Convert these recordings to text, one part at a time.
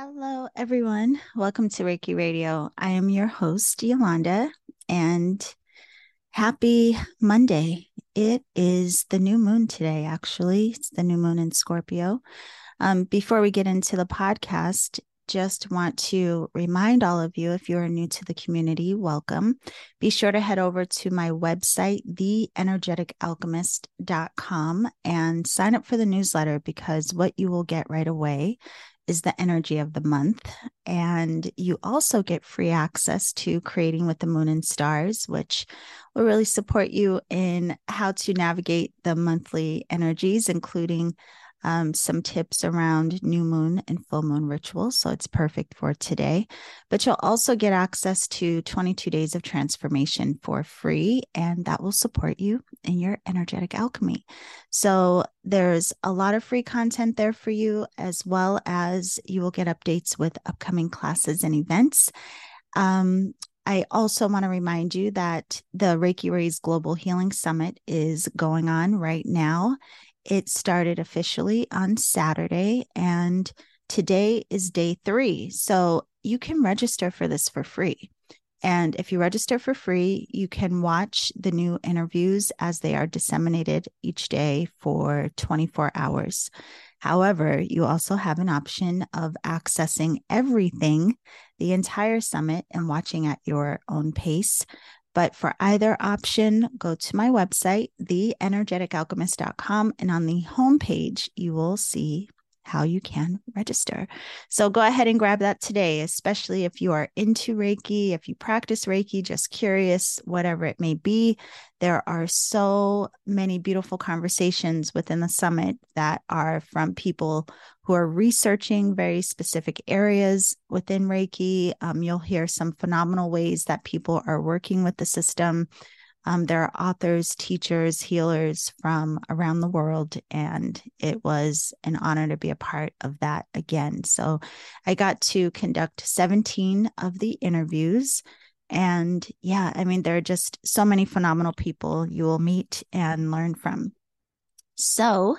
Hello, everyone. Welcome to Reiki Radio. I am your host, Yolanda, and happy Monday. It is the new moon today, actually. It's the new moon in Scorpio. Um, before we get into the podcast, just want to remind all of you if you are new to the community, welcome. Be sure to head over to my website, theenergeticalchemist.com, and sign up for the newsletter because what you will get right away is the energy of the month. And you also get free access to Creating with the Moon and Stars, which will really support you in how to navigate the monthly energies, including um, some tips around new moon and full moon rituals. So it's perfect for today. But you'll also get access to 22 days of transformation for free, and that will support you in your energetic alchemy. So there's a lot of free content there for you, as well as you will get updates with upcoming classes and events. Um, I also want to remind you that the Reiki Rays Global Healing Summit is going on right now. It started officially on Saturday, and today is day three. So you can register for this for free. And if you register for free, you can watch the new interviews as they are disseminated each day for 24 hours. However, you also have an option of accessing everything, the entire summit, and watching at your own pace. But for either option, go to my website, theenergeticalchemist.com, and on the homepage, you will see how you can register. So go ahead and grab that today, especially if you are into Reiki, if you practice Reiki, just curious, whatever it may be. There are so many beautiful conversations within the summit that are from people who are researching very specific areas within Reiki. Um, you'll hear some phenomenal ways that people are working with the system um, there are authors, teachers, healers from around the world, and it was an honor to be a part of that again. So I got to conduct 17 of the interviews. And yeah, I mean, there are just so many phenomenal people you will meet and learn from. So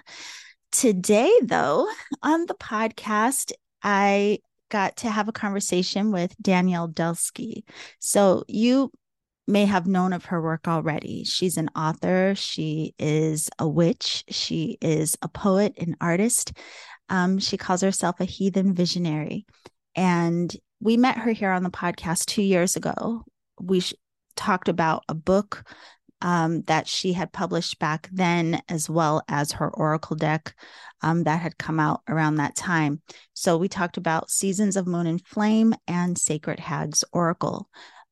today, though, on the podcast, I got to have a conversation with Danielle Dulsky. So you may have known of her work already. She's an author, she is a witch, she is a poet, an artist. Um, she calls herself a heathen visionary. And we met her here on the podcast two years ago. We sh- talked about a book um, that she had published back then, as well as her oracle deck um, that had come out around that time. So we talked about Seasons of Moon and Flame and Sacred Hag's Oracle.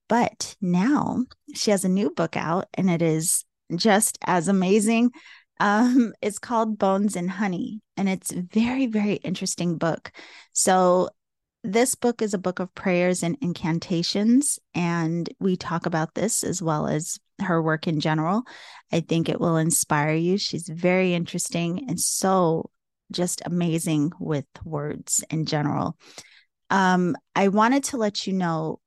But now she has a new book out and it is just as amazing. Um, it's called Bones and Honey, and it's very, very interesting book. So this book is a book of prayers and incantations, and we talk about this as well as her work in general. I think it will inspire you. She's very interesting and so just amazing with words in general. Um, I wanted to let you know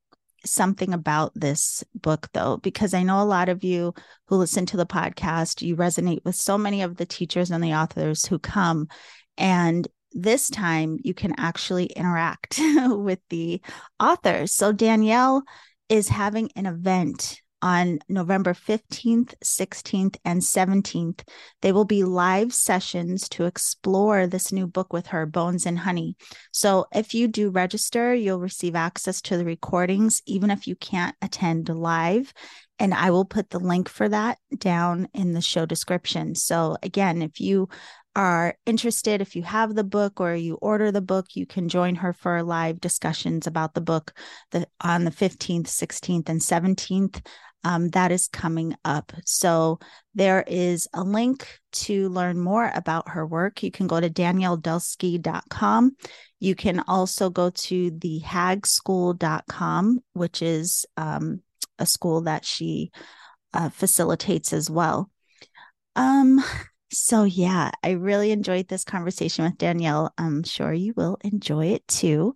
something about this book though because i know a lot of you who listen to the podcast you resonate with so many of the teachers and the authors who come and this time you can actually interact with the authors. So danielle is having an event on November 15th, 16th, and 17th. They will be live sessions to explore this new book with her, Bones and Honey. So if you do register, you'll receive access to the recordings, even if you can't attend live. And I will put the link for that down in the show description. So again, if you are interested, if you have the book or you order the book, you can join her for live discussions about the book the, on the 15th, 16th, and 17th um, that is coming up. So there is a link to learn more about her work. You can go to danielledulsky.com. You can also go to the hagschool.com, which is um, a school that she uh, facilitates as well. Um, So, yeah, I really enjoyed this conversation with Danielle. I'm sure you will enjoy it too.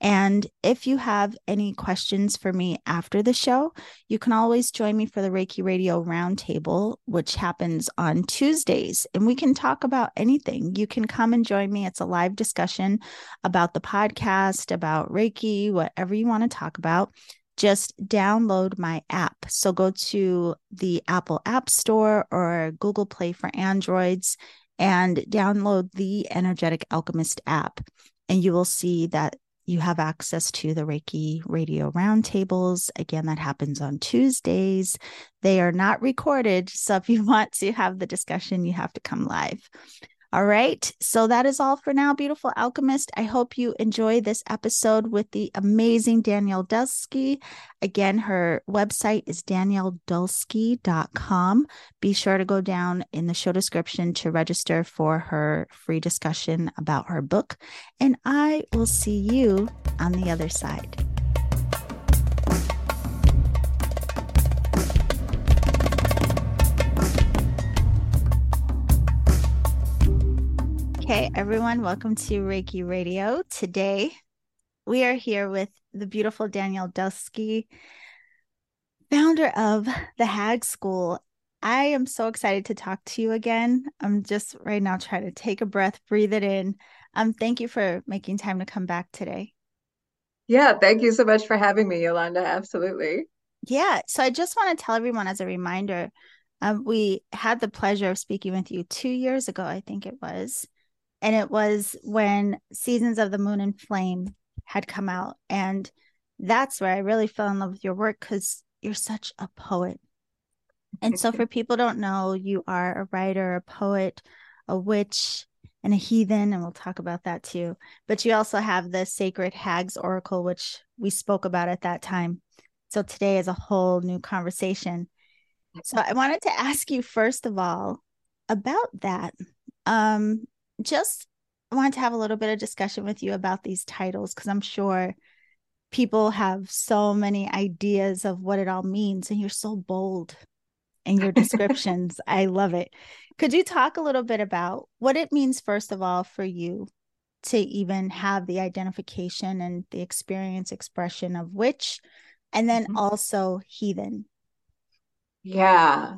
And if you have any questions for me after the show, you can always join me for the Reiki Radio Roundtable, which happens on Tuesdays. And we can talk about anything. You can come and join me. It's a live discussion about the podcast, about Reiki, whatever you want to talk about just download my app. So go to the Apple App Store or Google Play for Androids and download the Energetic Alchemist app. And you will see that you have access to the Reiki radio roundtables. Again, that happens on Tuesdays. They are not recorded. So if you want to have the discussion, you have to come live. All right. So that is all for now, beautiful alchemist. I hope you enjoy this episode with the amazing Danielle Dulsky. Again, her website is danielledulsky.com. Be sure to go down in the show description to register for her free discussion about her book. And I will see you on the other side. Okay, everyone, welcome to Reiki Radio. Today, we are here with the beautiful Danielle Dulsky, founder of the Hag School. I am so excited to talk to you again. I'm just right now trying to take a breath, breathe it in. Um, thank you for making time to come back today. Yeah, thank you so much for having me, Yolanda. Absolutely. Yeah, so I just want to tell everyone as a reminder, um, we had the pleasure of speaking with you two years ago, I think it was and it was when Seasons of the Moon and Flame had come out. And that's where I really fell in love with your work because you're such a poet. And so, for people don't know, you are a writer, a poet, a witch, and a heathen, and we'll talk about that too. But you also have the Sacred Hags Oracle, which we spoke about at that time. So today is a whole new conversation. So I wanted to ask you first of all about that. Um, just wanted to have a little bit of discussion with you about these titles because I'm sure people have so many ideas of what it all means, and you're so bold in your descriptions. I love it. Could you talk a little bit about what it means, first of all, for you to even have the identification and the experience expression of witch, and then mm-hmm. also heathen? Yeah,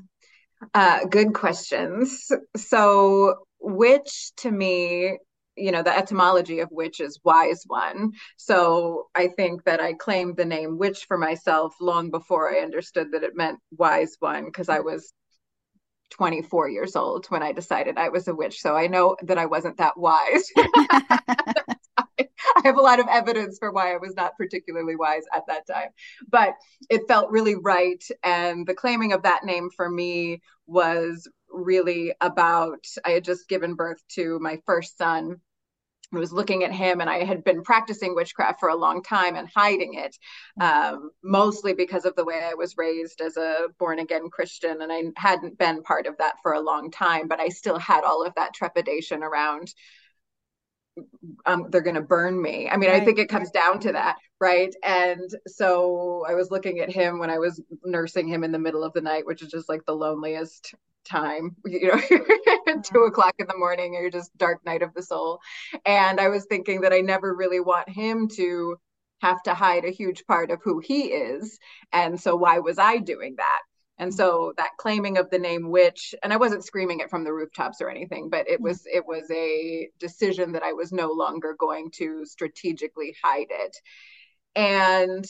uh, good questions. So, witch to me you know the etymology of witch is wise one. So i think that i claimed the name witch for myself long before i understood that it meant wise one because i was 24 years old when i decided i was a witch. So i know that i wasn't that wise I have a lot of evidence for why I was not particularly wise at that time, but it felt really right. And the claiming of that name for me was really about I had just given birth to my first son. I was looking at him and I had been practicing witchcraft for a long time and hiding it, um, mostly because of the way I was raised as a born again Christian. And I hadn't been part of that for a long time, but I still had all of that trepidation around um, they're going to burn me. I mean, right. I think it comes down to that, right? And so I was looking at him when I was nursing him in the middle of the night, which is just like the loneliest time, you know, two mm-hmm. o'clock in the morning, or just dark night of the soul. And I was thinking that I never really want him to have to hide a huge part of who he is. And so why was I doing that? And so that claiming of the name witch, and I wasn't screaming it from the rooftops or anything, but it was it was a decision that I was no longer going to strategically hide it. And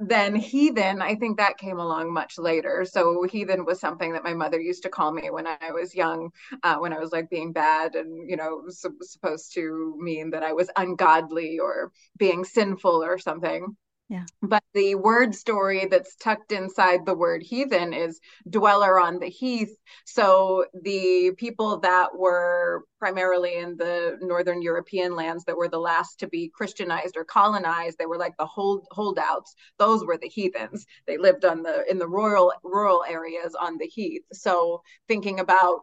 then heathen, I think that came along much later. So heathen was something that my mother used to call me when I was young, uh, when I was like being bad and, you know, su- supposed to mean that I was ungodly or being sinful or something. Yeah. But the word story that's tucked inside the word heathen is dweller on the heath. So the people that were primarily in the northern European lands that were the last to be Christianized or colonized, they were like the hold holdouts. Those were the heathens. They lived on the in the rural rural areas on the heath. So thinking about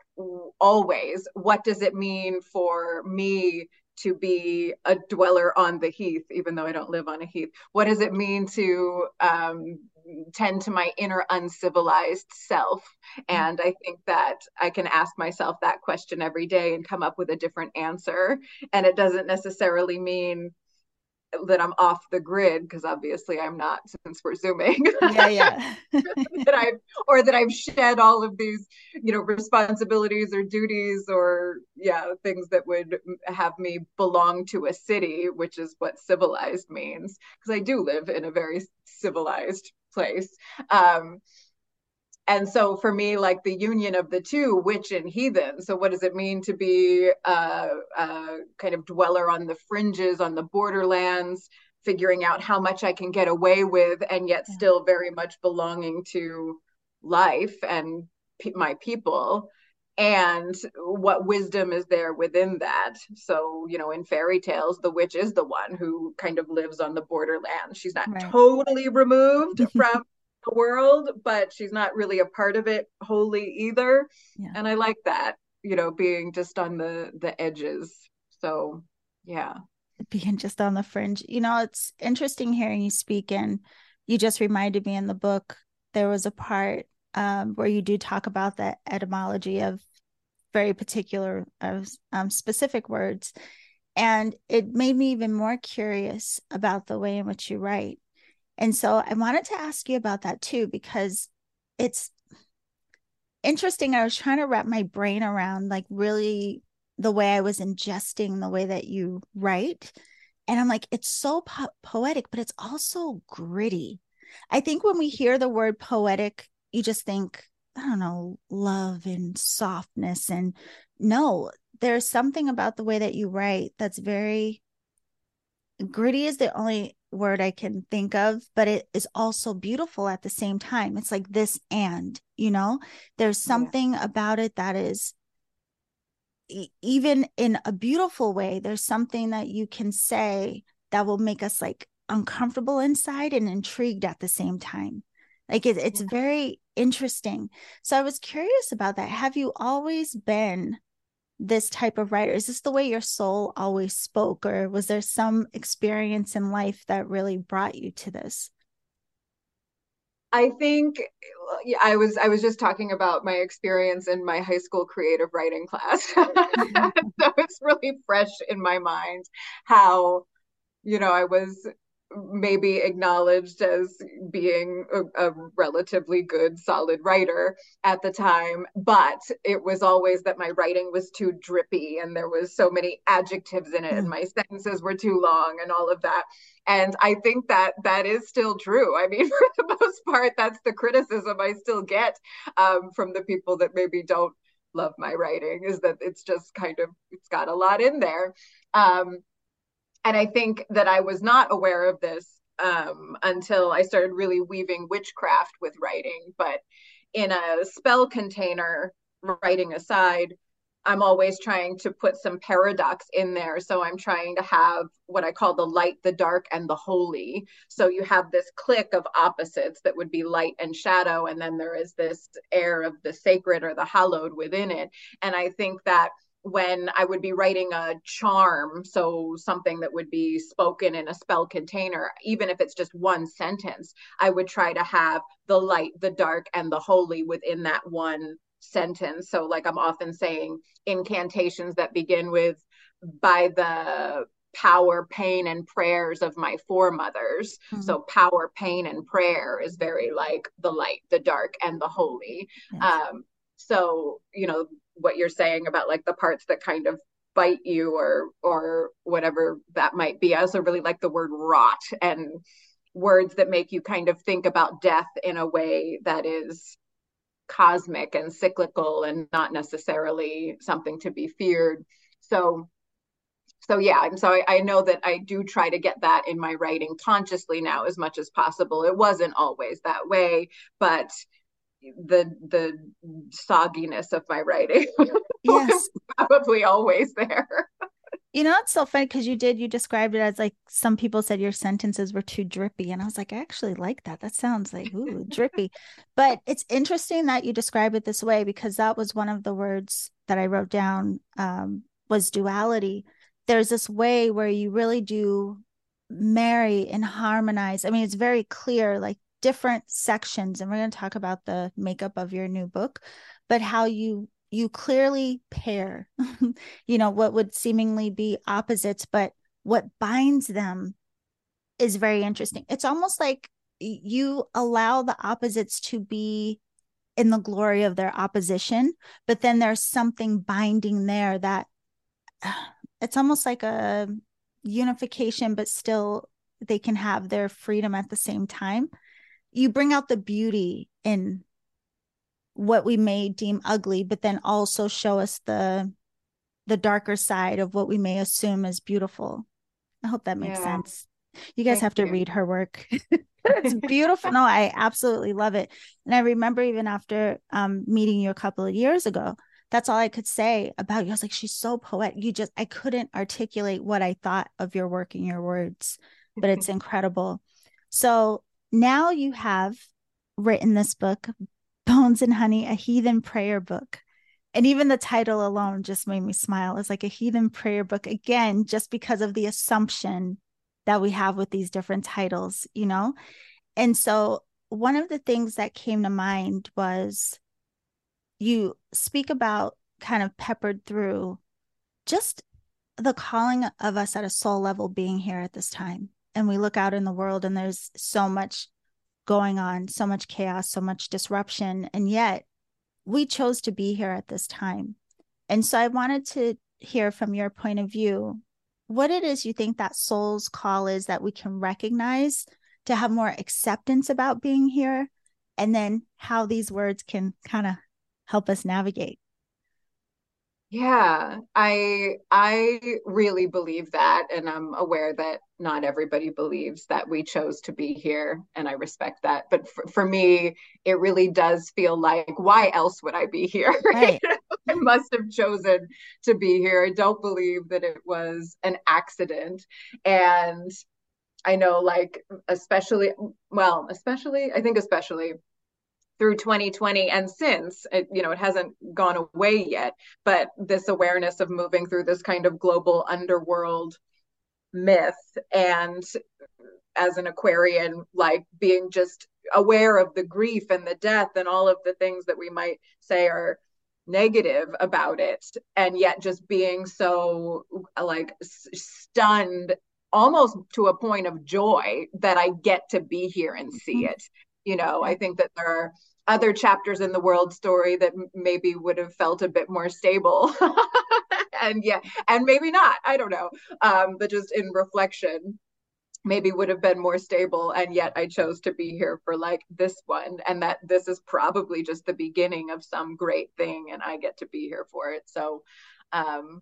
always what does it mean for me to be a dweller on the heath, even though I don't live on a heath? What does it mean to um, tend to my inner uncivilized self? And I think that I can ask myself that question every day and come up with a different answer. And it doesn't necessarily mean that I'm off the grid because obviously I'm not since we're zooming. Yeah, yeah. that I've or that I've shed all of these, you know, responsibilities or duties or yeah, things that would have me belong to a city, which is what civilized means because I do live in a very civilized place. Um, and so for me like the union of the two witch and heathen so what does it mean to be a, a, kind of dweller on the fringes on the borderlands figuring out how much i can get away with and yet still very much belonging to life and pe- my people? And what wisdom is there within that? So you know in fairy tales the witch is the one who kind of lives on the borderland. She's not right. totally removed from the world, but she's not really a part of it wholly either. Yeah. And I like that, you know, being just on the the edges. So, yeah. Being just on the fringe. You know, it's interesting hearing you speak and you just reminded me in the book there was a part um, where you do talk about the etymology of very particular of um, specific words and it made me even more curious about the way in which you write and so I wanted to ask you about that too, because it's interesting. I was trying to wrap my brain around like really the way I was ingesting the way that you write. And I'm like, it's so po- poetic, but it's also gritty. I think when we hear the word poetic, you just think, I don't know, love and softness. And no, there's something about the way that you write that's very gritty is the only word I can think of, but it is also beautiful at the same time. It's like this and, you know, there's something yeah. about it that is even in a beautiful way, there's something that you can say that will make us like uncomfortable inside and intrigued at the same time. Like it, it's yeah. very interesting. So I was curious about that. Have you always been this type of writer? Is this the way your soul always spoke, or was there some experience in life that really brought you to this? I think I was I was just talking about my experience in my high school creative writing class. Mm-hmm. so it's really fresh in my mind how you know I was maybe acknowledged as being a, a, relatively good solid writer at the time but it was always that my writing was too drippy and there was so many adjectives in it and my sentences were too long and all of that. And i think that that is still true. I mean for the most part that's the criticism i still get um, from the people that maybe don't love my writing is that it's just kind of it's got a lot in there. Um, and I think that I was not aware of this um, until I started really weaving witchcraft with writing. But in a spell container, writing aside, I'm always trying to put some paradox in there. So I'm trying to have what I call the light, the dark, and the holy. So you have this click of opposites that would be light and shadow. And then there is this air of the sacred or the hallowed within it. And I think that when I would be writing a charm, so something that would be spoken in a spell container, even if it's just one sentence, I would try to have the light, the dark, and the holy within that one sentence. So, like I'm often saying, incantations that begin with by the power, pain, and prayers of my foremothers. Mm-hmm. So, power, pain, and prayer is very like the light, the dark, and the holy. Yes. Um, so, you know, what you're saying about like the parts that kind of bite you or or whatever that might be. I also really like the word rot and words that make you kind of think about death in a way that is cosmic and cyclical and not necessarily something to be feared. So so yeah, and so I know that I do try to get that in my writing consciously now as much as possible. It wasn't always that way, but the the sogginess of my writing yes. probably always there. You know it's so funny because you did you described it as like some people said your sentences were too drippy and i was like i actually like that. That sounds like ooh drippy. But it's interesting that you describe it this way because that was one of the words that i wrote down um, was duality. There's this way where you really do marry and harmonize. I mean, it's very clear, like different sections, and we're going to talk about the makeup of your new book, but how you you clearly pair, you know, what would seemingly be opposites, but what binds them is very interesting. It's almost like you allow the opposites to be in the glory of their opposition, but then there's something binding there that it's almost like a unification, but still they can have their freedom at the same time. You bring out the beauty in what we may deem ugly, but then also show us the the darker side of what we may assume is beautiful. I hope that makes yeah. sense. You guys Thank have to you. read her work. it's beautiful. No, I absolutely love it. And I remember even after um, meeting you a couple of years ago, that's all I could say about you. I was like, she's so poetic. You just, I couldn't articulate what I thought of your work in your words, but it's incredible. So now you have written this book, Bones and Honey, a heathen prayer book. And even the title alone just made me smile. It's like a heathen prayer book, again, just because of the assumption that we have with these different titles, you know? And so one of the things that came to mind was you speak about kind of peppered through just the calling of us at a soul level being here at this time. And we look out in the world and there's so much going on, so much chaos, so much disruption. And yet we chose to be here at this time. And so I wanted to hear from your point of view what it is you think that soul's call is that we can recognize to have more acceptance about being here and then how these words can kind of help us navigate yeah i i really believe that and i'm aware that not everybody believes that we chose to be here and i respect that but for, for me it really does feel like why else would i be here right. i must have chosen to be here i don't believe that it was an accident and i know like especially well especially i think especially through 2020 and since it, you know it hasn't gone away yet but this awareness of moving through this kind of global underworld myth and as an aquarian like being just aware of the grief and the death and all of the things that we might say are negative about it and yet just being so like stunned almost to a point of joy that I get to be here and see mm-hmm. it you know i think that there are other chapters in the world story that maybe would have felt a bit more stable. And yeah and maybe not i don't know um but just in reflection maybe would have been more stable and yet i chose to be here for like this one and that this is probably just the beginning of some great thing and i get to be here for it. So um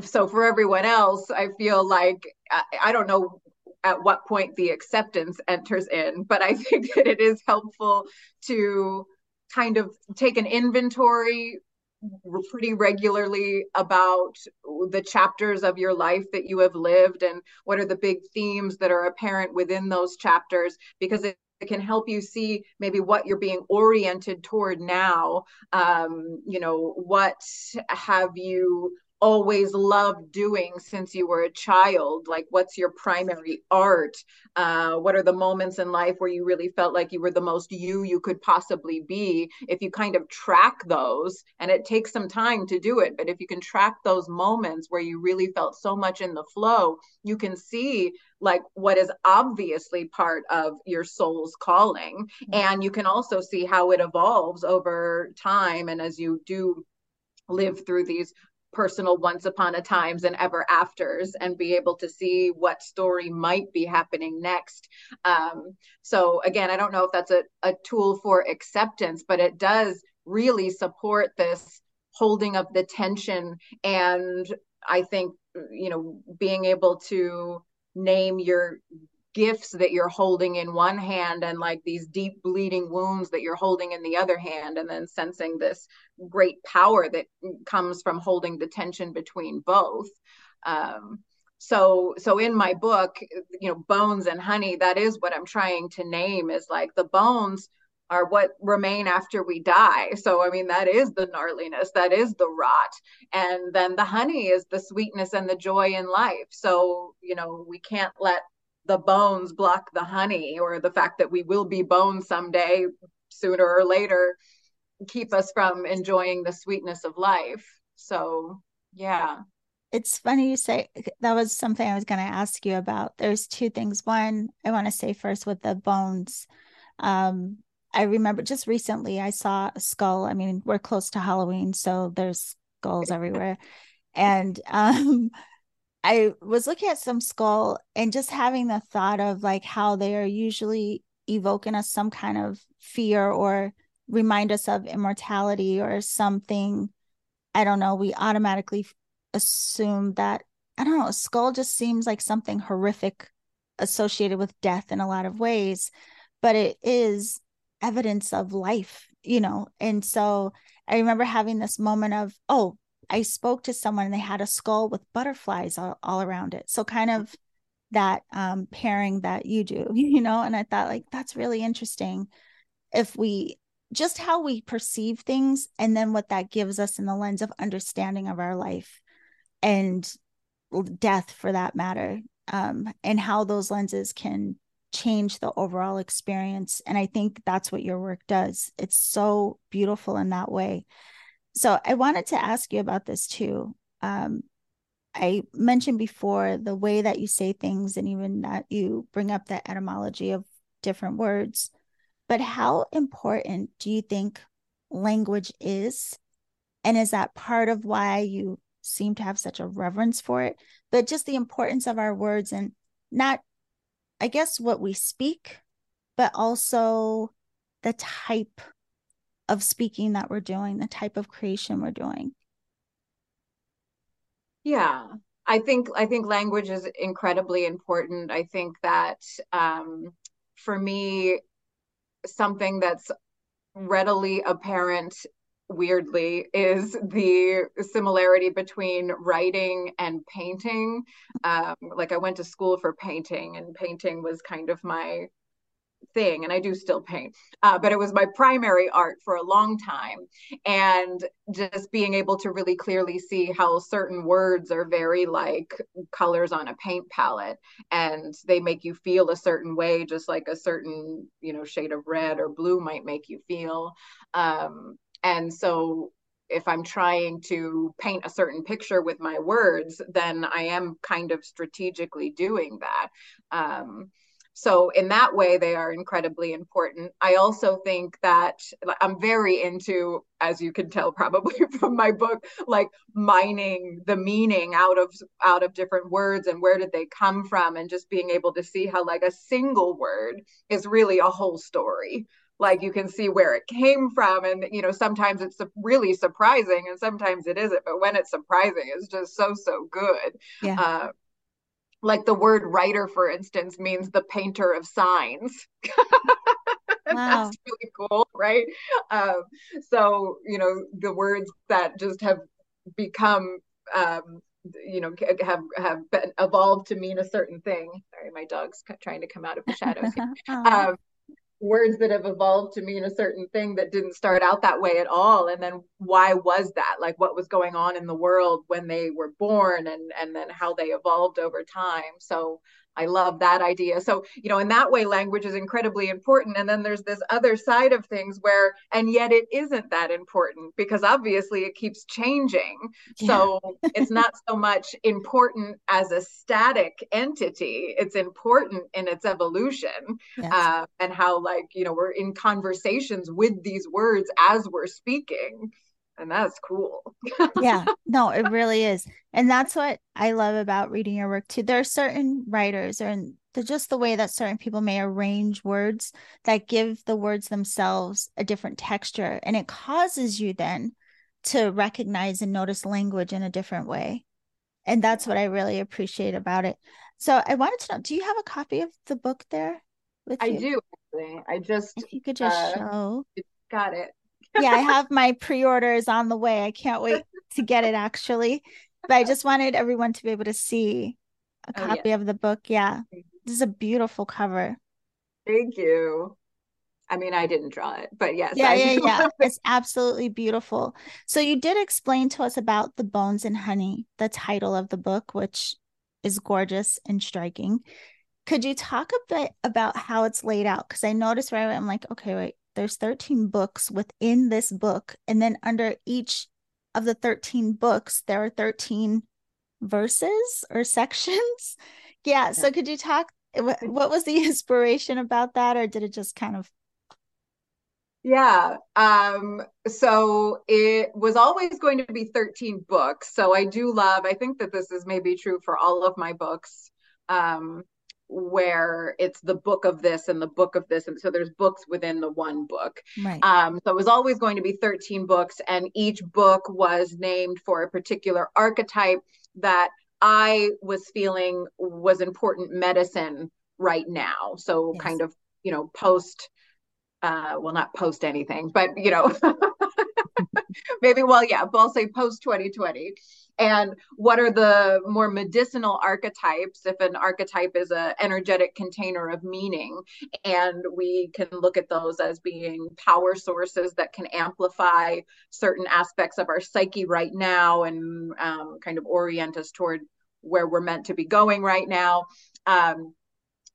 so for everyone else i feel like I, I don't know at what point the acceptance enters in. But I think that it is helpful to kind of take an inventory pretty regularly about the chapters of your life that you have lived and what are the big themes that are apparent within those chapters because it can help you see maybe what you're being oriented toward now um, you know what have you always loved doing since you were a child? Like what's your primary art? Uh, what are the moments in life where you really felt like you were the most you you could possibly be? If you kind of track those and it takes some time to do it but if you can track those moments where you really felt so much in the flow you can see like what is obviously part of your soul's calling. Mm-hmm. and you can also see how it evolves over time and as you do live through these personal once upon a times and ever afters and be able to see what story might be happening next. Um, so again i don't know if that's a, a tool for acceptance but it does really support this holding of the tension and i think you know being able to name your gifts that you're holding in one hand and like these deep bleeding wounds that you're holding in the other hand and then sensing this great power that comes from holding the tension between both um, so so in my book you know bones and honey that is what i'm trying to name is like the bones are what remain after we die. So, I mean, that is the gnarliness, that is the rot. And then the honey is the sweetness and the joy in life. So, you know, we can't let the bones block the honey or the fact that we will be bones someday, sooner or later, keep us from enjoying the sweetness of life. So, yeah. It's funny you say that was something I was going to ask you about. There's two things. One, I want to say first with the bones. Um, I remember just recently I saw a skull. I mean, we're close to Halloween, so there's skulls everywhere. And um I was looking at some skull and just having the thought of like how they are usually evoking us some kind of fear or remind us of immortality or something. I don't know. We automatically assume that, I don't know, a skull just seems like something horrific associated with death in a lot of ways, but it is evidence of life, you know. And so I remember having this moment of, oh, I spoke to someone and they had a skull with butterflies all, all around it. So kind of that um, pairing that you do, you know. And I thought like that's really interesting. If we just how we perceive things and then what that gives us in the lens of understanding of our life and death for that matter um, and how those lenses can change the overall experience. And I think that's what your work does. It's so beautiful in that way. So I wanted to ask you about this too. Um, I mentioned before the way that you say things and even that you bring up the etymology of different words. But how important do you think language is? And is that part of why you seem to have such a reverence for it? But just the importance of our words and not I guess what we speak, but also the type of speaking that we're doing, the type of creation we're doing. Yeah. I think I think language is incredibly important. I think that um, for me, something that's readily apparent weirdly is the similarity between writing and painting um, like i went to school for painting and painting was kind of my thing and i do still paint uh, but it was my primary art for a long time and just being able to really clearly see how certain words are very like colors on a paint palette and they make you feel a certain way just like a certain you know shade of red or blue might make you feel um, and so if I'm trying to paint a certain picture with my words, then I am kind of strategically doing that. Um, so in that way, they are incredibly important. I also think that I'm very into, as you can tell probably from my book, like mining the meaning out of out of different words and where did they come from, and just being able to see how like a single word is really a whole story like you can see where it came from and you know sometimes it's really surprising and sometimes it isn't but when it's surprising it's just so so good yeah. Uh, like the word writer for instance means the painter of signs. Wow. that's really cool right? Um, so you know the words that just have become um, you know have have been evolved to mean a certain thing. Sorry my dog's trying to come out of the shadows um, words that have evolved to mean a certain thing that didn't start out that way at all. And then why was that? Like what was going on in the world when they were born and and then how they evolved over time. So I love that idea. So, you know, in that way, language is incredibly important. And then there's this other side of things where, and yet it isn't that important because obviously it keeps changing. Yeah. So it's not so much important as a static entity, it's important in its evolution yes. uh, and how, like, you know, we're in conversations with these words as we're speaking and that's cool. yeah, no, it really is. And that's what I love about reading your work too. There are certain writers and just the way that certain people may arrange words that give the words themselves a different texture. And it causes you then to recognize and notice language in a different way. And that's what I really appreciate about it. So I wanted to know, do you have a copy of the book there? I you? do actually. I just if you could just uh, show. Got it yeah, I have my pre-orders on the way. I can't wait to get it actually. But I just wanted everyone to be able to see a copy oh, yeah. of the book. Yeah. This is a beautiful cover. Thank you. I mean, I didn't draw it, but yes. Yeah, yeah, yeah. It's absolutely beautiful. So you did explain to us about the bones and honey, the title of the book, which is gorgeous and striking. Could you talk a bit about how it's laid out? Because I noticed right away, I'm like, okay, wait, there's 13 books within this book. And then under each of the 13 books, there are 13 verses or sections. Yeah. So could you talk? What was the inspiration about that, or did it just kind of yeah. Um, so it was always going to be 13 books. So I do love, I think that this is maybe true for all of my books, um, where it's the book of this and the book of this. And so there's books within the one book. Right. Um, so it was always going to be 13 books, and each book was named for a particular archetype that I was feeling was important medicine right now. So yes. kind of, you know, post uh, well, not post anything, but you know, maybe, well, yeah, but I'll say post 2020. And what are the more medicinal archetypes? If an archetype is an energetic container of meaning, and we can look at those as being power sources that can amplify certain aspects of our psyche right now and um, kind of orient us toward where we're meant to be going right now. Um,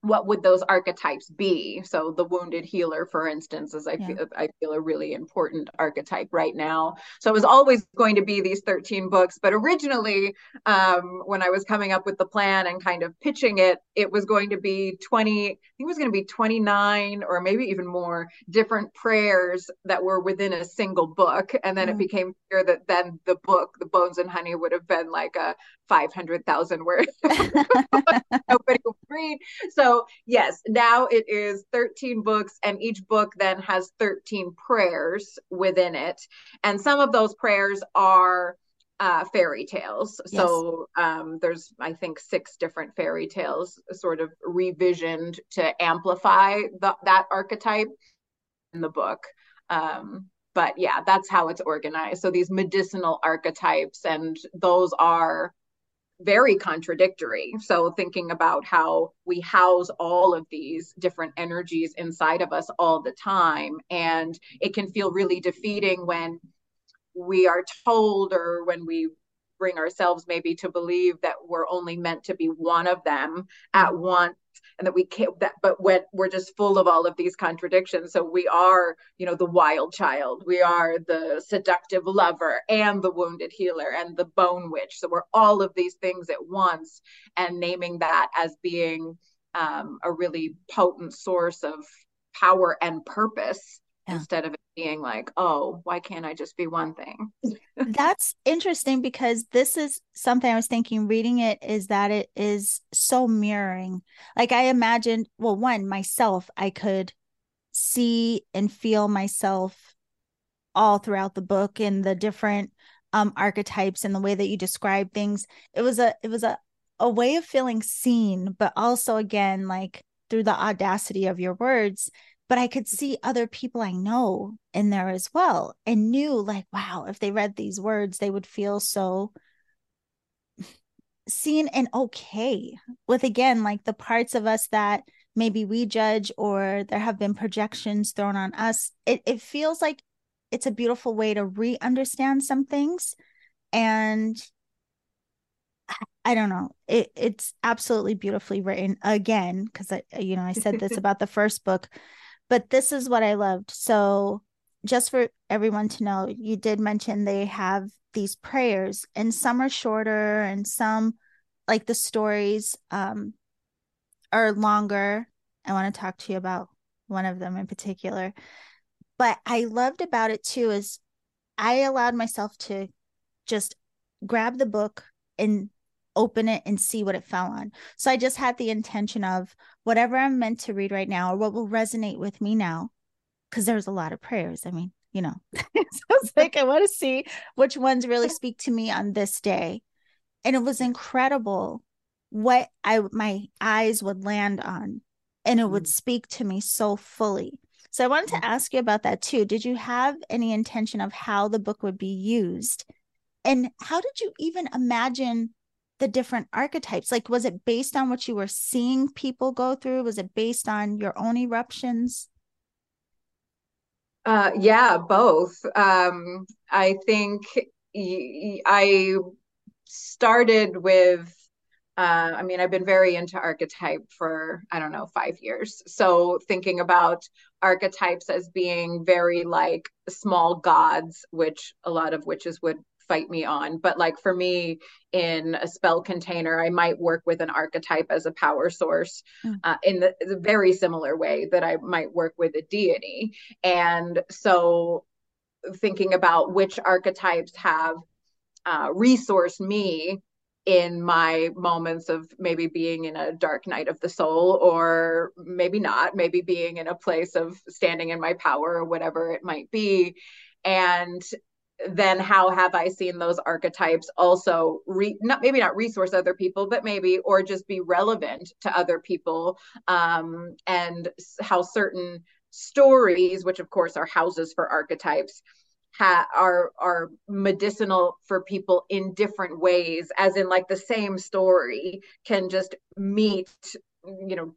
what would those archetypes be so the wounded healer for instance is i yeah. feel i feel a really important archetype right now so it was always going to be these 13 books but originally um, when i was coming up with the plan and kind of pitching it it was going to be 20 i think it was going to be 29 or maybe even more different prayers that were within a single book and then mm. it became clear that then the book the bones and honey would have been like a 500,000 words. nobody would read so so yes, now it is 13 books, and each book then has 13 prayers within it. And some of those prayers are uh, fairy tales. Yes. So um, there's, I think, six different fairy tales sort of revisioned to amplify the, that archetype in the book. Um, but yeah, that's how it's organized. So these medicinal archetypes, and those are very contradictory. So, thinking about how we house all of these different energies inside of us all the time, and it can feel really defeating when we are told or when we bring ourselves maybe to believe that we're only meant to be one of them at once and that we can't that but when we're just full of all of these contradictions. So we are you know the wild child. We are the seductive lover and the wounded healer and the bone witch. So we're all of these things at once and naming that as being um, a really potent source of power and purpose yeah. instead of it being like, oh, why can't I just be one thing? That's interesting because this is something I was thinking reading it is that it is so mirroring. Like I imagined, well, one, myself, I could see and feel myself all throughout the book and the different um archetypes and the way that you describe things. It was a it was a a way of feeling seen, but also again like through the audacity of your words but I could see other people I know in there as well and knew like, wow, if they read these words, they would feel so seen and okay with again, like the parts of us that maybe we judge or there have been projections thrown on us. It, it feels like it's a beautiful way to re understand some things. And I don't know. It, it's absolutely beautifully written again because I, you know, I said this about the first book, but this is what I loved. So, just for everyone to know, you did mention they have these prayers, and some are shorter, and some, like the stories, um, are longer. I want to talk to you about one of them in particular. But I loved about it too is I allowed myself to just grab the book and open it and see what it fell on. So I just had the intention of whatever I'm meant to read right now or what will resonate with me now, because there's a lot of prayers. I mean, you know, so it's like I want to see which ones really speak to me on this day. And it was incredible what I my eyes would land on and it would mm. speak to me so fully. So I wanted to ask you about that too. Did you have any intention of how the book would be used? And how did you even imagine the different archetypes? Like, was it based on what you were seeing people go through? Was it based on your own eruptions? Uh, yeah, both. Um, I think I started with uh, I mean, I've been very into archetype for, I don't know, five years. So thinking about archetypes as being very like small gods, which a lot of witches would fight me on. But like for me, in a spell container, I might work with an archetype as a power source mm. uh, in the, the very similar way that I might work with a deity. And so thinking about which archetypes have uh, resource me in my moments of maybe being in a dark night of the soul or maybe not maybe being in a place of standing in my power or whatever it might be and then how have i seen those archetypes also re- not maybe not resource other people but maybe or just be relevant to other people um, and how certain stories which of course are houses for archetypes ha- are are medicinal for people in different ways as in like the same story can just meet you know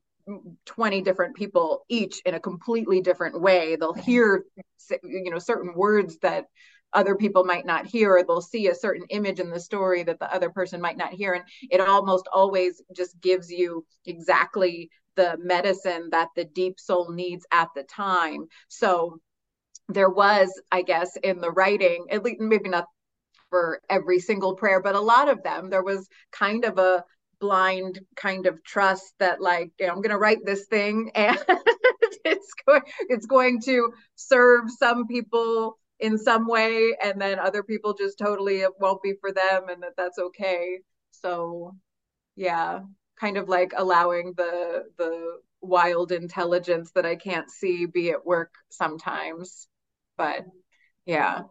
20 different people each in a completely different way. They'll hear you know certain words that other people might not hear or they'll see a certain image in the story that the other person might not hear. And it almost always just gives you exactly the medicine that the deep soul needs at the time. So there was, I guess, in the writing, at least maybe not for every single prayer, but a lot of them, there was kind of a blind kind of trust that like you know, I'm going to write this thing and it's going it's going to serve some people in some way and then other people just totally it won't be for them and that that's okay. So yeah, kind of like allowing the the wild intelligence that I can't see be at work sometimes but yeah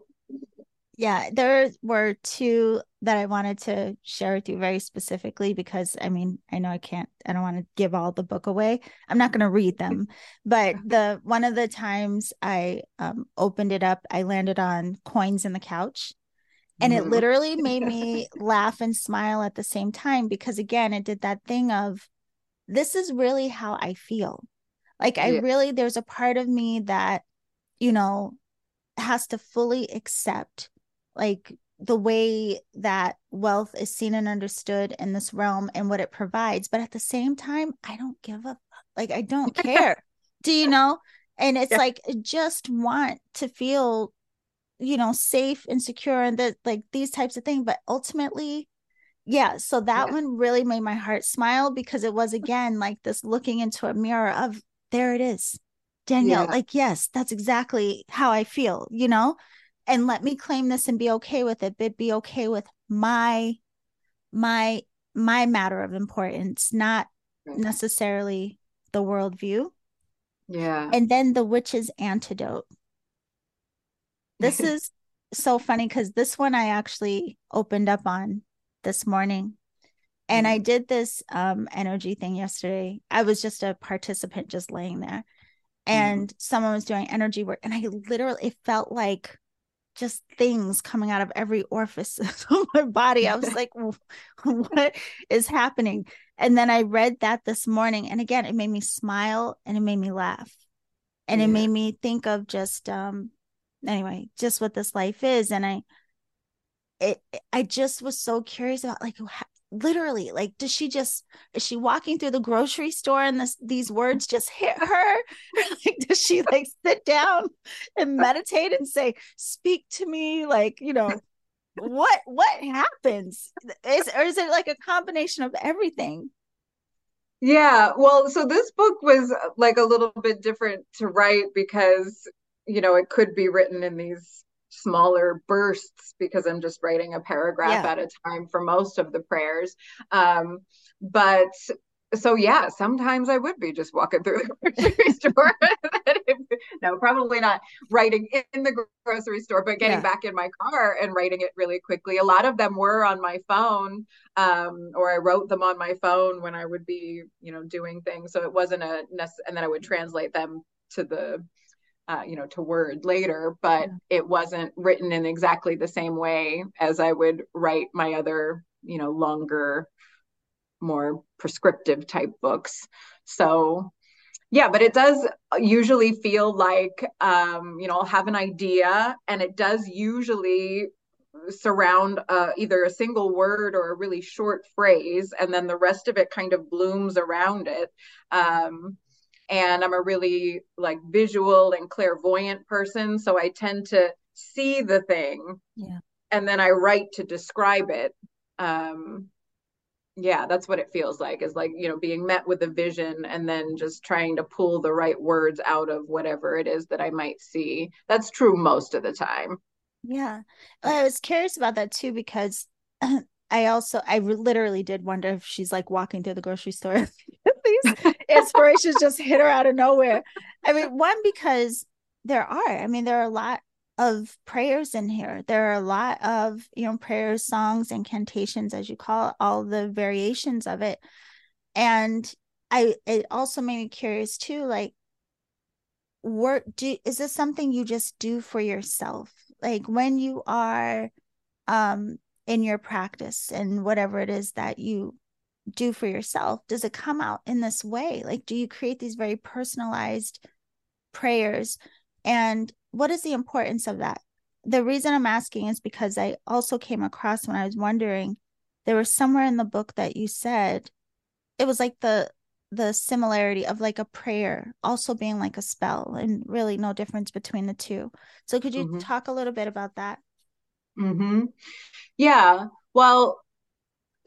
yeah there were two that i wanted to share with you very specifically because i mean i know i can't i don't want to give all the book away i'm not going to read them but the one of the times i um, opened it up i landed on coins in the couch and it mm-hmm. literally made me laugh and smile at the same time because again it did that thing of this is really how i feel like i yeah. really there's a part of me that you know has to fully accept like the way that wealth is seen and understood in this realm and what it provides but at the same time i don't give a like i don't care do you know and it's yeah. like I just want to feel you know safe and secure and that like these types of things but ultimately yeah so that yeah. one really made my heart smile because it was again like this looking into a mirror of there it is Danielle, yeah. like, yes, that's exactly how I feel, you know? And let me claim this and be okay with it, but be okay with my my my matter of importance, not necessarily the worldview. Yeah. And then the witch's antidote. This is so funny because this one I actually opened up on this morning. And mm I did this um energy thing yesterday. I was just a participant just laying there. Mm-hmm. and mm-hmm. someone was doing energy work and i literally it felt like just things coming out of every orifice of my body i was like what is happening and then i read that this morning and again it made me smile and it made me laugh and yeah. it made me think of just um anyway just what this life is and i it i just was so curious about like literally like does she just is she walking through the grocery store and this these words just hit her? Like does she like sit down and meditate and say speak to me like you know what what happens? Is or is it like a combination of everything? Yeah well so this book was like a little bit different to write because you know it could be written in these smaller bursts because I'm just writing a paragraph yeah. at a time for most of the prayers. Um, but so yeah, sometimes I would be just walking through the grocery store. no, probably not writing in the grocery store, but getting yeah. back in my car and writing it really quickly. A lot of them were on my phone, um, or I wrote them on my phone when I would be, you know, doing things. So it wasn't a nec- and then I would translate them to the uh, you know, to word later, but yeah. it wasn't written in exactly the same way as I would write my other, you know, longer, more prescriptive type books. So, yeah but it does usually feel like um you know i'll have an idea and it does usually surround uh, either a single word or a really short phrase and then the rest of it kind of blooms around it um and i'm a really like visual and clairvoyant person so i tend to see the thing yeah. and then i write to describe it. Um yeah that's what it feels like is like you know being met with a vision and then just trying to pull the right words out of whatever it is that i might see. That's true most of the time. Yeah. I was curious about that too because i also i literally did wonder if she's like walking through the grocery store these inspirations just hit her out of nowhere i mean one because there are i mean there are a lot of prayers in here. There are a lot of, you know, prayers, songs, incantations, as you call it, all the variations of it. And I it also made me curious too, like work do is this something you just do for yourself? Like when you are um in your practice and whatever it is that you do for yourself, does it come out in this way? Like do you create these very personalized prayers? And what is the importance of that? The reason I'm asking is because I also came across when I was wondering, there was somewhere in the book that you said it was like the the similarity of like a prayer also being like a spell and really no difference between the two. So could you mm-hmm. talk a little bit about that? Mm-hmm. Yeah. Well,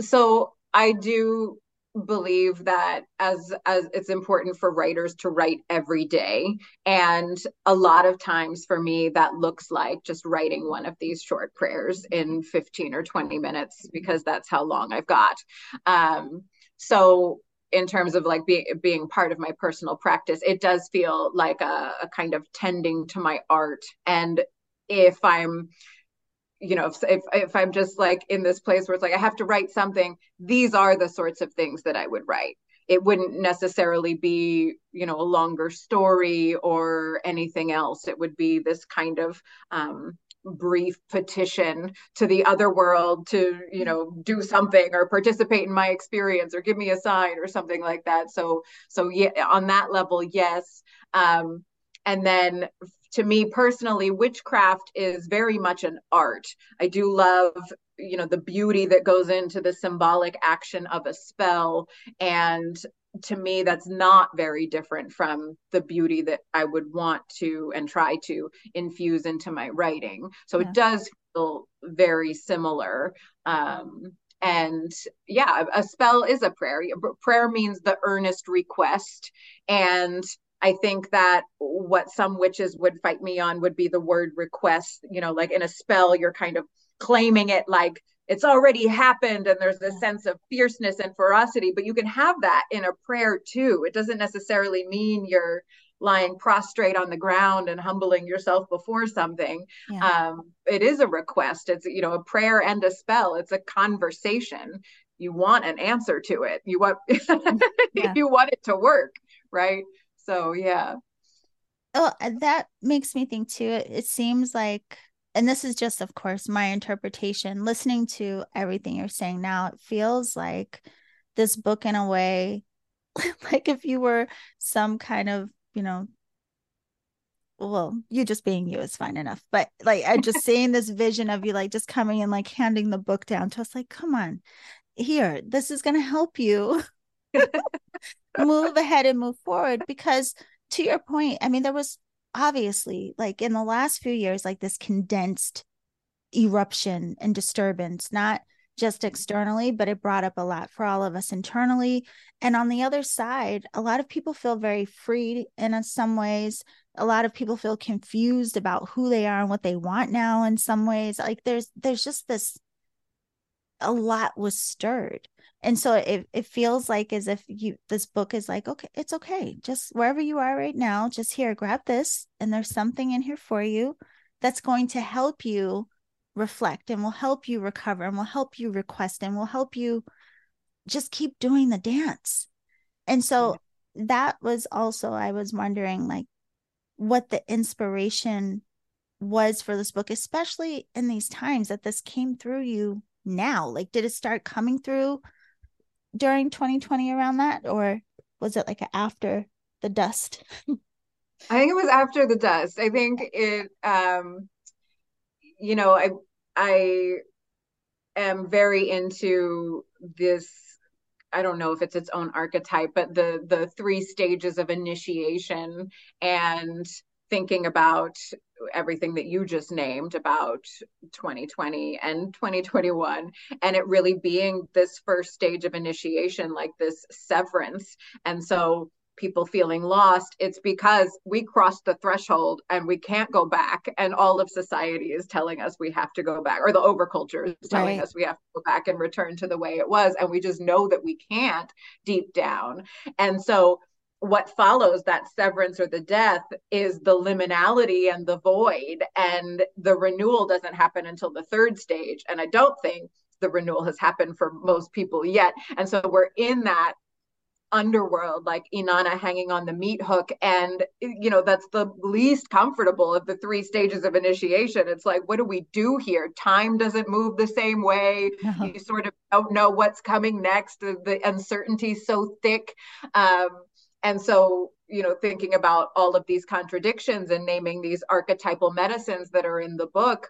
so I do believe that as as it's important for writers to write every day. And a lot of times for me that looks like just writing one of these short prayers in 15 or 20 minutes because that's how long I've got. Um so in terms of like being being part of my personal practice it does feel like a, a kind of tending to my art. And if i'm you know if, if, if i'm just like in this place where it's like i have to write something these are the sorts of things that i would write. It wouldn't necessarily be you know a longer story or anything else. It would be this kind of um, brief petition to the other world to you know do something or participate in my experience or give me a sign or something like that. So so yeah on that level yes. Um, and then to me personally, witchcraft is very much an art. I do love, you know, the beauty that goes into the symbolic action of a spell. And to me, that's not very different from the beauty that I would want to and try to infuse into my writing. So yeah. it does feel very similar. Um, and yeah, a spell is a prayer. Prayer means the earnest request. And I think that what some witches would fight me on would be the word request. You know, like in a spell, you're kind of claiming it like it's already happened and there's a sense of fierceness and ferocity, but you can have that in a prayer too. It doesn't necessarily mean you're lying prostrate on the ground and humbling yourself before something. Yeah. Um, it is a request. It's, you know, a prayer and a spell. It's a conversation. You want an answer to it. You want, yeah. you want it to work, right? So yeah. Oh, uh, that makes me think too. It seems like, and this is just, of course, my interpretation. Listening to everything you're saying now, it feels like this book, in a way, like if you were some kind of, you know, well, you just being you is fine enough. But like, I just seeing this vision of you, like, just coming and like handing the book down to us, like, come on, here, this is going to help you move ahead and move forward because to your point i mean there was obviously like in the last few years like this condensed eruption and disturbance not just mm-hmm. externally but it brought up a lot for all of us internally. And on the other side a lot of people feel very free in some ways. A lot of people feel confused about who they are and what they want now in some ways. Like there's there's just this a lot was stirred. And so it, it feels like as if you this book is like okay it's okay. Just wherever you are right now just here grab this and there's something in here for you that's going to help you reflect and will help you recover and will help you request and will help you just keep doing the dance. And so that was also i was wondering like what the inspiration was for this book especially in these times that this came through you now like did it start coming through during 2020 around that or was it like after the dust? I think it was after the dust. I think it um you know, I I am very into this I don't know if it's its own archetype, but the the three stages of initiation and thinking about everything that you just named about 2020 and 2021 and it really being this first stage of initiation like this severance and so people feeling lost, it's because we crossed the threshold and we can't go back. And all of society is telling us we have to go back, or the overculture is telling right. us we have to go back and return to the way it was. And we just know that we can't deep down. And so what follows that severance or the death is the liminality and the void. And the renewal doesn't happen until the third stage. And I don't think the renewal has happened for most people yet. And so we're in that underworld like inanna hanging on the meat hook and you know that's the least comfortable of the three stages of initiation it's like what do we do here time doesn't move the same way you sort of don't know what's coming next the, the uncertainty is so thick um, and so you know thinking about all of these contradictions and naming these archetypal medicines that are in the book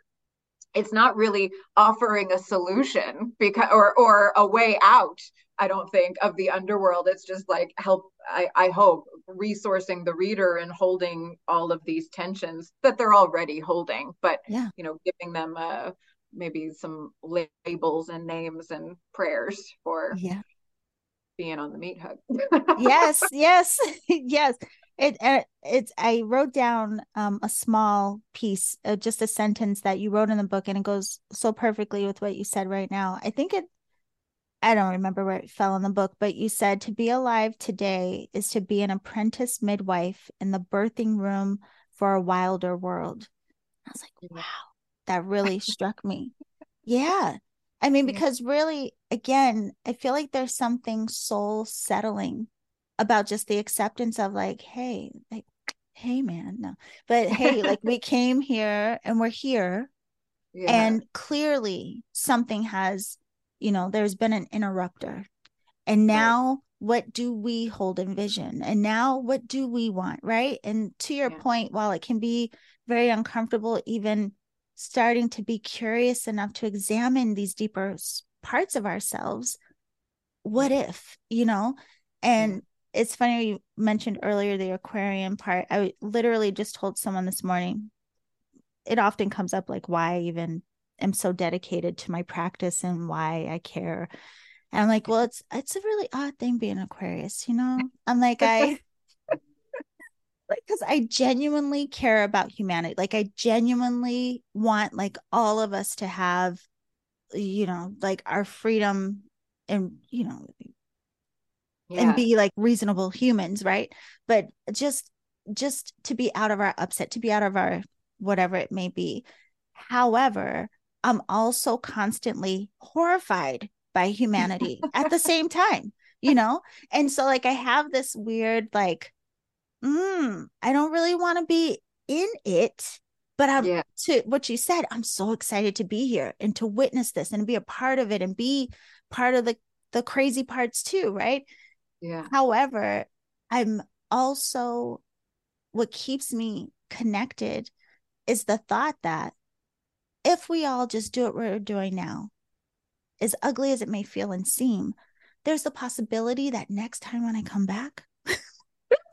it's not really offering a solution because or or a way out i don't think of the underworld it's just like help i i hope resourcing the reader and holding all of these tensions that they're already holding but yeah. you know giving them uh maybe some labels and names and prayers for yeah being on the meat hook yes yes yes. It uh, it's i wrote down um a small piece uh, just a sentence that you wrote in the book and it goes so perfectly with what you said right now. I think it i don't remember where it fell in the book but you said to be alive today is to be an apprentice midwife in the birthing room for a wilder world. I was like wow that really struck me. Yeah i mean because really again i feel like there's something soul settling about just the acceptance of like, hey, like, hey, man, no, but hey, like we came here and we're here. Yeah. And clearly something has, you know, there's been an interrupter. And now right. what do we hold in vision? And now what do we want? Right. And to your yeah. point, while it can be very uncomfortable, even starting to be curious enough to examine these deeper parts of ourselves, what if, you know? And it's funny you mentioned earlier the Aquarian part. I literally just told someone this morning. It often comes up like why I even am so dedicated to my practice and why I care. And I'm like, well, it's it's a really odd thing being Aquarius, you know? I'm like, I like because I genuinely care about humanity. Like I genuinely want like all of us to have, you know, like our freedom and you know yeah. and be like reasonable humans right but just just to be out of our upset to be out of our whatever it may be however i'm also constantly horrified by humanity at the same time you know and so like i have this weird like mm, i don't really want to be in it but i'm yeah. to what you said i'm so excited to be here and to witness this and be a part of it and be part of the the crazy parts too right yeah. However, I'm also what keeps me connected is the thought that if we all just do what we're doing now, as ugly as it may feel and seem, there's the possibility that next time when I come back,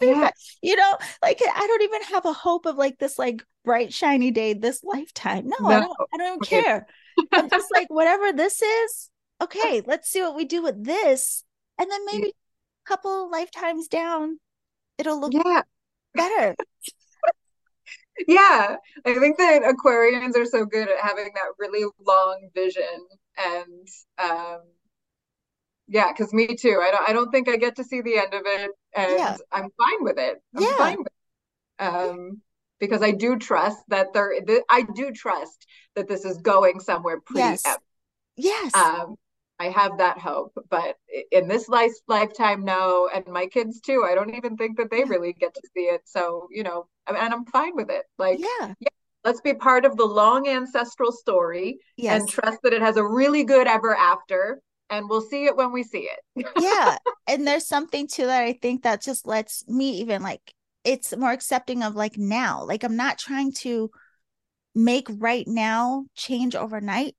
yeah. you know, like I don't even have a hope of like this like bright shiny day this lifetime. No, no. I don't I don't okay. care. I'm just like whatever this is, okay, let's see what we do with this. And then maybe a couple lifetimes down, it'll look yeah. better. yeah, I think that Aquarians are so good at having that really long vision and um yeah, because me too. I don't I don't think I get to see the end of it and yeah. I'm fine with it. I'm yeah. fine with it. Um because I do trust that there th- I do trust that this is going somewhere pretty yes. Epic. Yes. Um I have that hope, but in this life lifetime, no. And my kids too. I don't even think that they really get to see it. So you know, and I'm fine with it. Like, yeah, yeah let's be part of the long ancestral story yes. and trust that it has a really good ever after. And we'll see it when we see it. yeah. And there's something to that. I think that just lets me even like, it's more accepting of like now. Like, I'm not trying to make right now change overnight.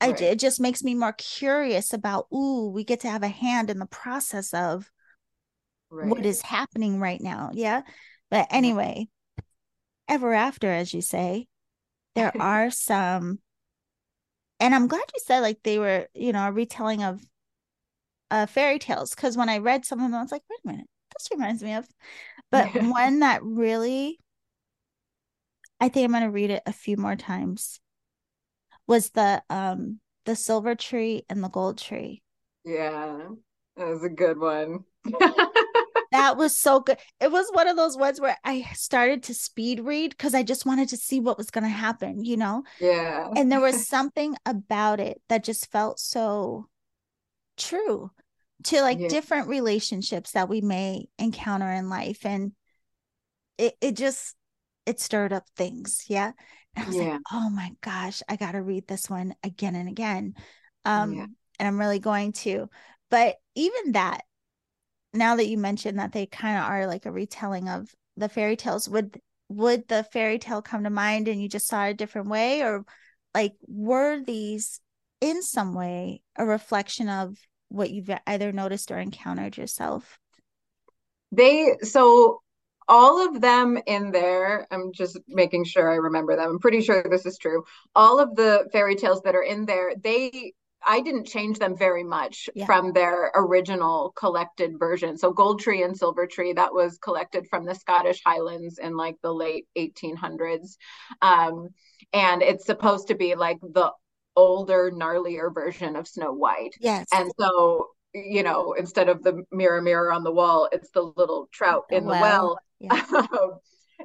I, it just makes me more curious about, ooh, we get to have a hand in the process of right. what is happening right now. Yeah. But anyway, ever after, as you say, there are some, and I'm glad you said like they were, you know, a retelling of uh, fairy tales. Cause when I read some of them, I was like, wait a minute, this reminds me of, but one that really, I think I'm going to read it a few more times was the, um, the silver tree and the gold tree. Yeah, that was a good one. that was so good. It was one of those ones where I started to speed read because I just wanted to see what was going to happen, you know? Yeah. And there was something about it that just felt so true to like yeah. different relationships that we may encounter in life. And it, it just, it stirred up things. Yeah. And I was yeah. like, oh my gosh, I got to read this one again and again. Um, yeah. And I'm really going to. But even that, now that you mentioned that they kind of are like a retelling of the fairy tales would would the fairy tale come to mind and you just saw it a different way? Or like were these in some way a reflection of what you've either noticed or encountered yourself? They so all of them in there i'm just making sure i remember them. I'm pretty sure this is true. All of the fairy tales that are in there they I didn't change them very much yeah. from their original collected version. So Gold Tree and Silver Tree, that was collected from the Scottish Highlands in like the late 1800s. Um, and it's supposed to be like the older, gnarlier version of Snow White. Yes. And so, you know, instead of the mirror, mirror on the wall, it's the little trout in the well. Yeah.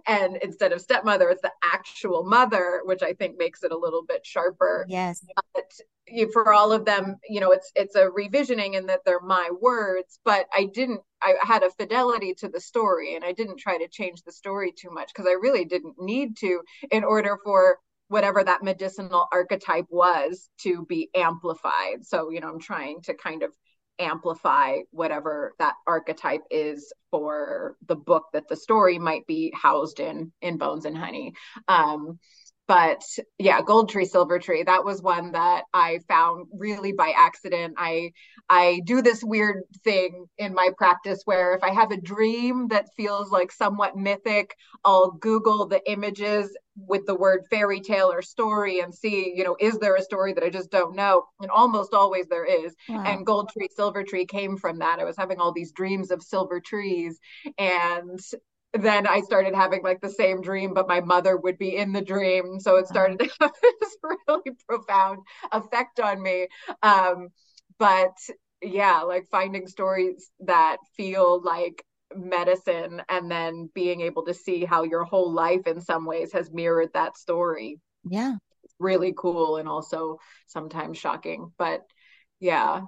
And instead of stepmother it's the actual mother which i think makes it a little bit sharper. Yes. But you, for all of them you know it's it's a revisioning in that they're my words but i didn't i had a fidelity to the story and i didn't try to change the story too much because i really didn't need to in order for whatever that medicinal archetype was to be amplified. So you know i'm trying to kind of amplify whatever that archetype is for the book that the story might be housed in in bones and honey. Um, but yeah gold tree silver tree that was one that i found really by accident. I i do this weird thing in my practice where if i have a dream that feels like somewhat mythic i'll google the images with the word fairy tale or story and see you know is there a story that i just don't know? And almost always there is. Wow. and gold tree silver tree came from that. I was having all these dreams of silver trees. And then I started having like the same dream, but my mother would be in the dream. So it started to have this really profound effect on me. Um, but yeah, like finding stories that feel like medicine and then being able to see how your whole life in some ways has mirrored that story. Yeah. It's really cool and also sometimes shocking. But yeah.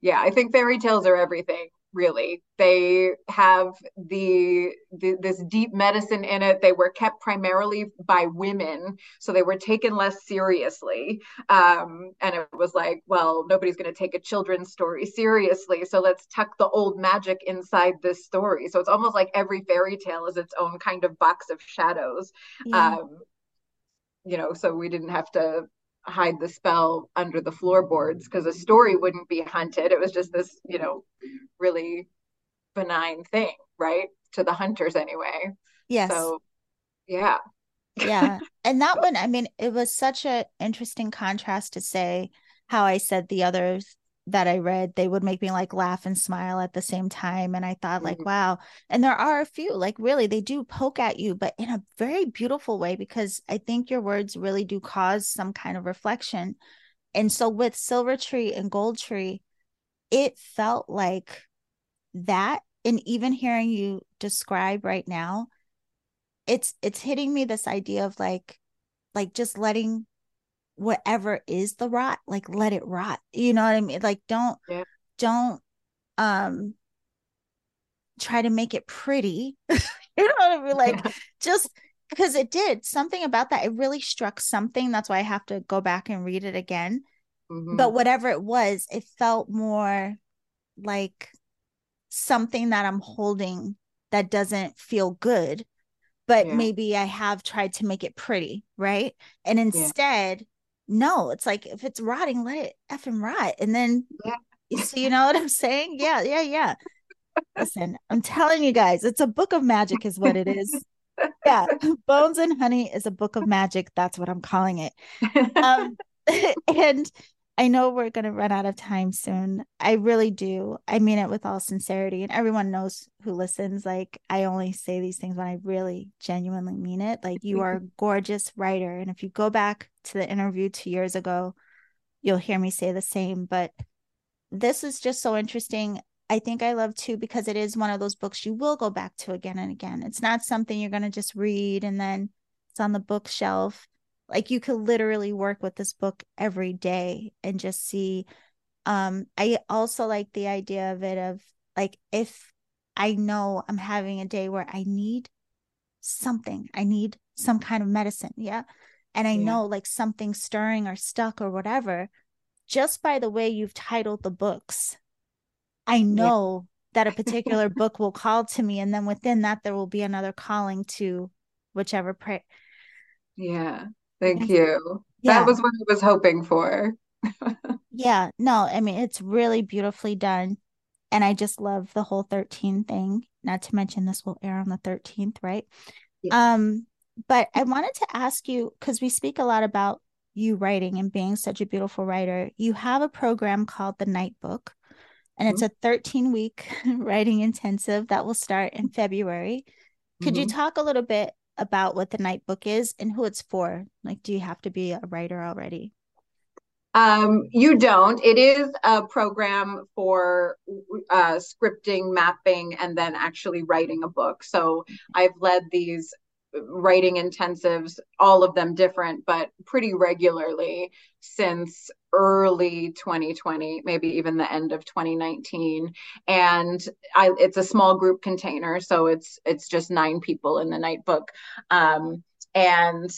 Yeah, I think fairy tales are everything really. They have the, the, this deep medicine in it. They were kept primarily by women so they were taken less seriously. Um, and it was like well nobody's going to take a children's story seriously so let's tuck the old magic inside this story. So it's almost like every fairy tale is its own kind of box of shadows. Yeah. um, you know so we didn't have to hide the spell under the floorboards because a story wouldn't be hunted. It was just this, you know, really benign thing, right? To the hunters anyway. Yes. So yeah. yeah. And that one, I mean, it was such an interesting contrast to say how I said the others that I read, they would make me like laugh and smile at the same time. And I thought, like, mm-hmm. wow. And there are a few, like, really, they do poke at you, but in a very beautiful way, because I think your words really do cause some kind of reflection. And so with Silver Tree and Gold Tree, it felt like that. And even hearing you describe right now, it's it's hitting me this idea of like like just letting whatever is the rot like let it rot you know what i mean like don't yeah. don't um try to make it pretty you know what i mean like yeah. just because it did something about that it really struck something that's why i have to go back and read it again mm-hmm. but whatever it was it felt more like something that i'm holding that doesn't feel good but yeah. maybe i have tried to make it pretty right and instead. No it's like if it's rotting let it effing rot and then yeah. you see you know what i'm saying yeah yeah yeah listen i'm telling you guys it's a book of magic is what it is yeah, Bones and Honey is a book of magic. That's what I'm calling it. Um, and I know we're going to run out of time soon. I really do. I mean it with all sincerity. And everyone knows who listens. Like, I only say these things when I really genuinely mean it. Like, you are a gorgeous writer. And if you go back to the interview two years ago, you'll hear me say the same. But this is just so interesting. I think I love too because it is one of those books you will go back to again and again. It's not something you're going to just read and then it's on the bookshelf. Like you could literally work with this book every day and just see. Um, I also like the idea of it of like if I know I'm having a day where I need something, I need some kind of medicine, yeah, and I yeah. know like something stirring or stuck or whatever, just by the way you've titled the books I know yeah. that a particular book will call to me. And then within that, there will be another calling to whichever prayer. Yeah. Thank you. Yeah. That was what I was hoping for. yeah. No, I mean, it's really beautifully done. And I just love the whole 13 thing. Not to mention this will air on the 13th, right? Yeah. Um, but I wanted to ask you because we speak a lot about you writing and being such a beautiful writer. You have a program called the Night Book, and it's mm-hmm. a 13 week writing intensive that will start in February. Could mm-hmm. you talk a little bit about what the night book is and who it's for? Like, do you have to be a writer already? Um, you don't. It is a program for uh, scripting, mapping, and then actually writing a book. So I've led these writing intensives, all of them different, but pretty regularly since early 2020, maybe even the end of 2019. And I, it's a small group container, so it's it's just nine people in the night book, um, and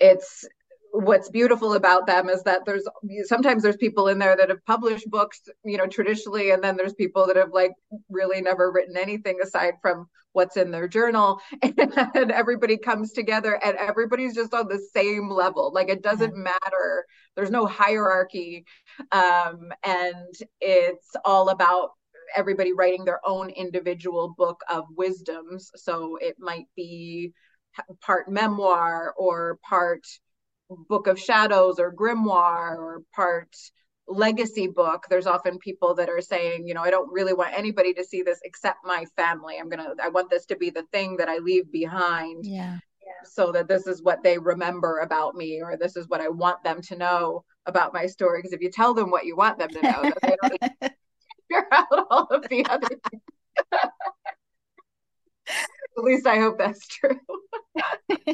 it's what's beautiful about them is that there's sometimes there's people in there that have published books you know traditionally and then there's people that have like really never written anything aside from what's in their journal. And everybody comes together and everybody's just on the same level. Like it doesn't matter. There's no hierarchy. Um, and it's all about everybody writing their own individual book of wisdoms. So it might be part memoir or part book of shadows or grimoire or part legacy book there's often people that are saying you know i don't really want anybody to see this except my family. I'm gonna i want this to be the thing that i leave behind yeah. so that this is what they remember about me or this is what i want them to know about my story. Because if you tell them what you want them to know they don't figure out all of the other things. At least I hope that's true.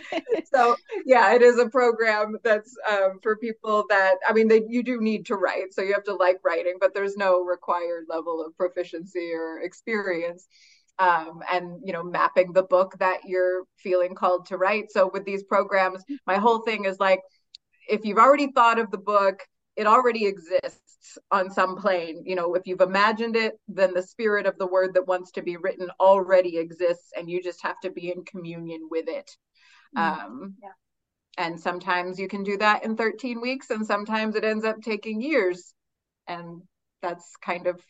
so yeah, it is a program that's um, for people that I mean, they, you do need to write, so you have to like writing, but there's no required level of proficiency or experience. Um, and you know, mapping the book that you're feeling called to write. So with these programs, my whole thing is like, if you've already thought of the book, it already exists on some plane. You know, if you've imagined it, then the spirit of the word that wants to be written already exists, and you just have to be in communion with it. Mm-hmm. Um, yeah. And sometimes you can do that in 13 weeks, and sometimes it ends up taking years. And that's kind of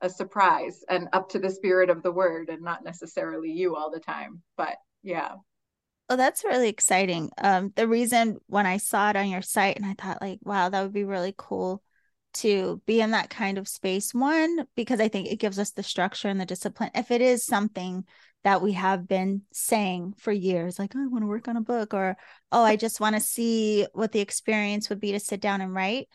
a surprise and up to the spirit of the word and not necessarily you all the time. But yeah. Oh, that's really exciting. Um, the reason when I saw it on your site and I thought like, wow, that would be really cool to be in that kind of space. One, because I think it gives us the structure and the discipline. If it is something that we have been saying for years, like, oh, I want to work on a book, or oh, I just want to see what the experience would be to sit down and write.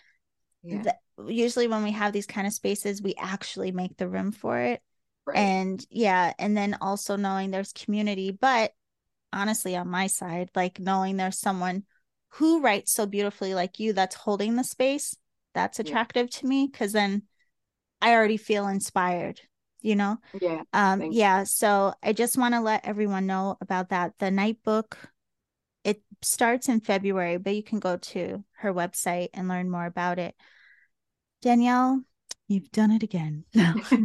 Yeah. The, usually when we have these kind of spaces, we actually make the room for it. Right. And yeah, and then also knowing there's community, but honestly on my side like knowing there's someone who writes so beautifully like you that's holding the space that's attractive yeah. to me because then i already feel inspired you know yeah um yeah so i just want to let everyone know about that the night book it starts in february but you can go to her website and learn more about it Danielle, you've done it again. No.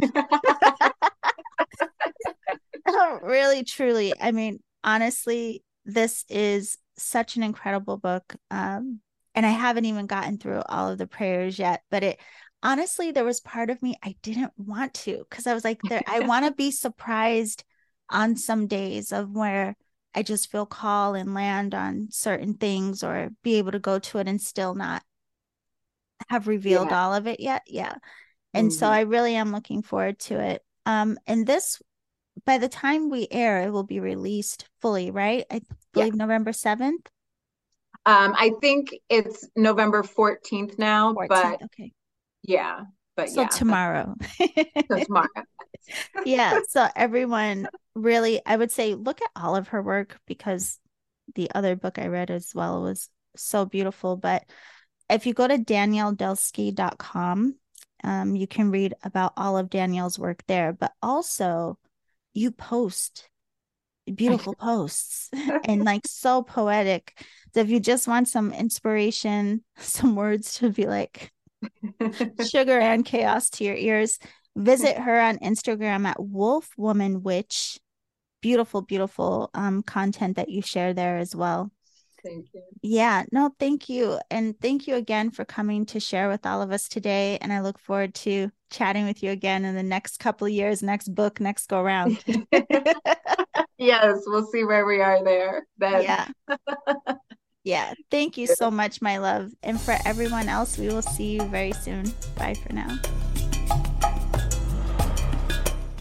really, truly. I mean, honestly, this is such an incredible book. Um, and I haven't even gotten through all of the prayers yet, but it honestly, there was part of me I didn't want to because I was like, there, I want to be surprised on some days of where I just feel call and land on certain things or be able to go to it and still not have revealed yeah. all of it yet. Yeah. And mm-hmm. so I really am looking forward to it. Um, and this, by the time we air, it will be released fully, right? I believe yeah. November 7th. Um, I think it's November 14th now, 14th, but okay. Yeah. But so yeah. tomorrow. so tomorrow. yeah. So everyone really, I would say look at all of her work because the other book I read as well was so beautiful. But if you go to danielledulsky.com, um, you can read about all of Danielle's work there, but also you post beautiful posts and like so poetic. So if you just want some inspiration, some words to be like sugar and chaos to your ears, visit her on Instagram at Wolf Woman Witch. Beautiful, beautiful um, content that you share there as well. Thank you. Yeah, no, thank you. And thank you again for coming to share with all of us today. And I look forward to chatting with you again in the next couple of years, next book, next go round. yes, we'll see where we are there. Then. Yeah. yeah. Thank you so much, my love. And for everyone else, we will see you very soon. Bye for now.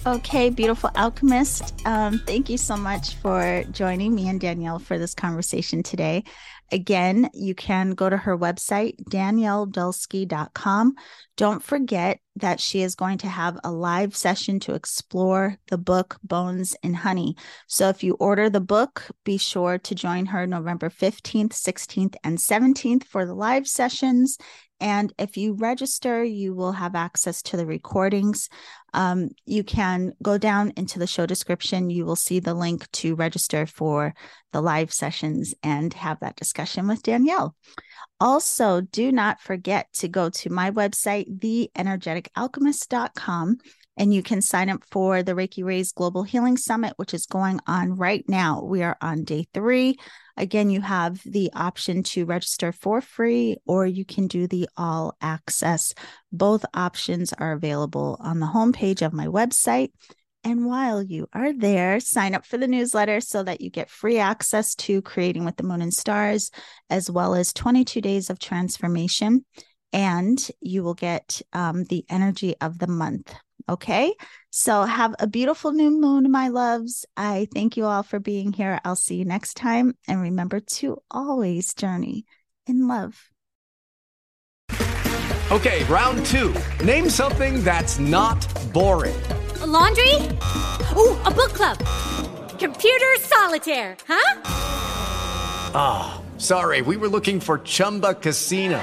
Okay, beautiful alchemist. Um, thank you so much for joining me and Danielle for this conversation today. Again, you can go to her website, danielledulsky.com. Don't forget that she is going to have a live session to explore the book Bones and Honey. So if you order the book, be sure to join her November 15th, 16th, and 17th for the live sessions. And if you register, you will have access to the recordings. Um, you can go down into the show description. You will see the link to register for the live sessions and have that discussion with Danielle. Also, do not forget to go to my website, theenergeticalchemist.com, and you can sign up for the Reiki Rays Global Healing Summit, which is going on right now. We are on day three. Again, you have the option to register for free or you can do the all access. Both options are available on the homepage of my website. And while you are there, sign up for the newsletter so that you get free access to Creating with the Moon and Stars, as well as 22 days of transformation. And you will get um, the energy of the month. Okay. So have a beautiful new moon, my loves. I thank you all for being here. I'll see you next time. And remember to always journey in love. Okay, round two. Name something that's not boring. A laundry? Ooh, a book club. Computer solitaire, huh? Ah, oh, sorry. We were looking for Chumba Casino.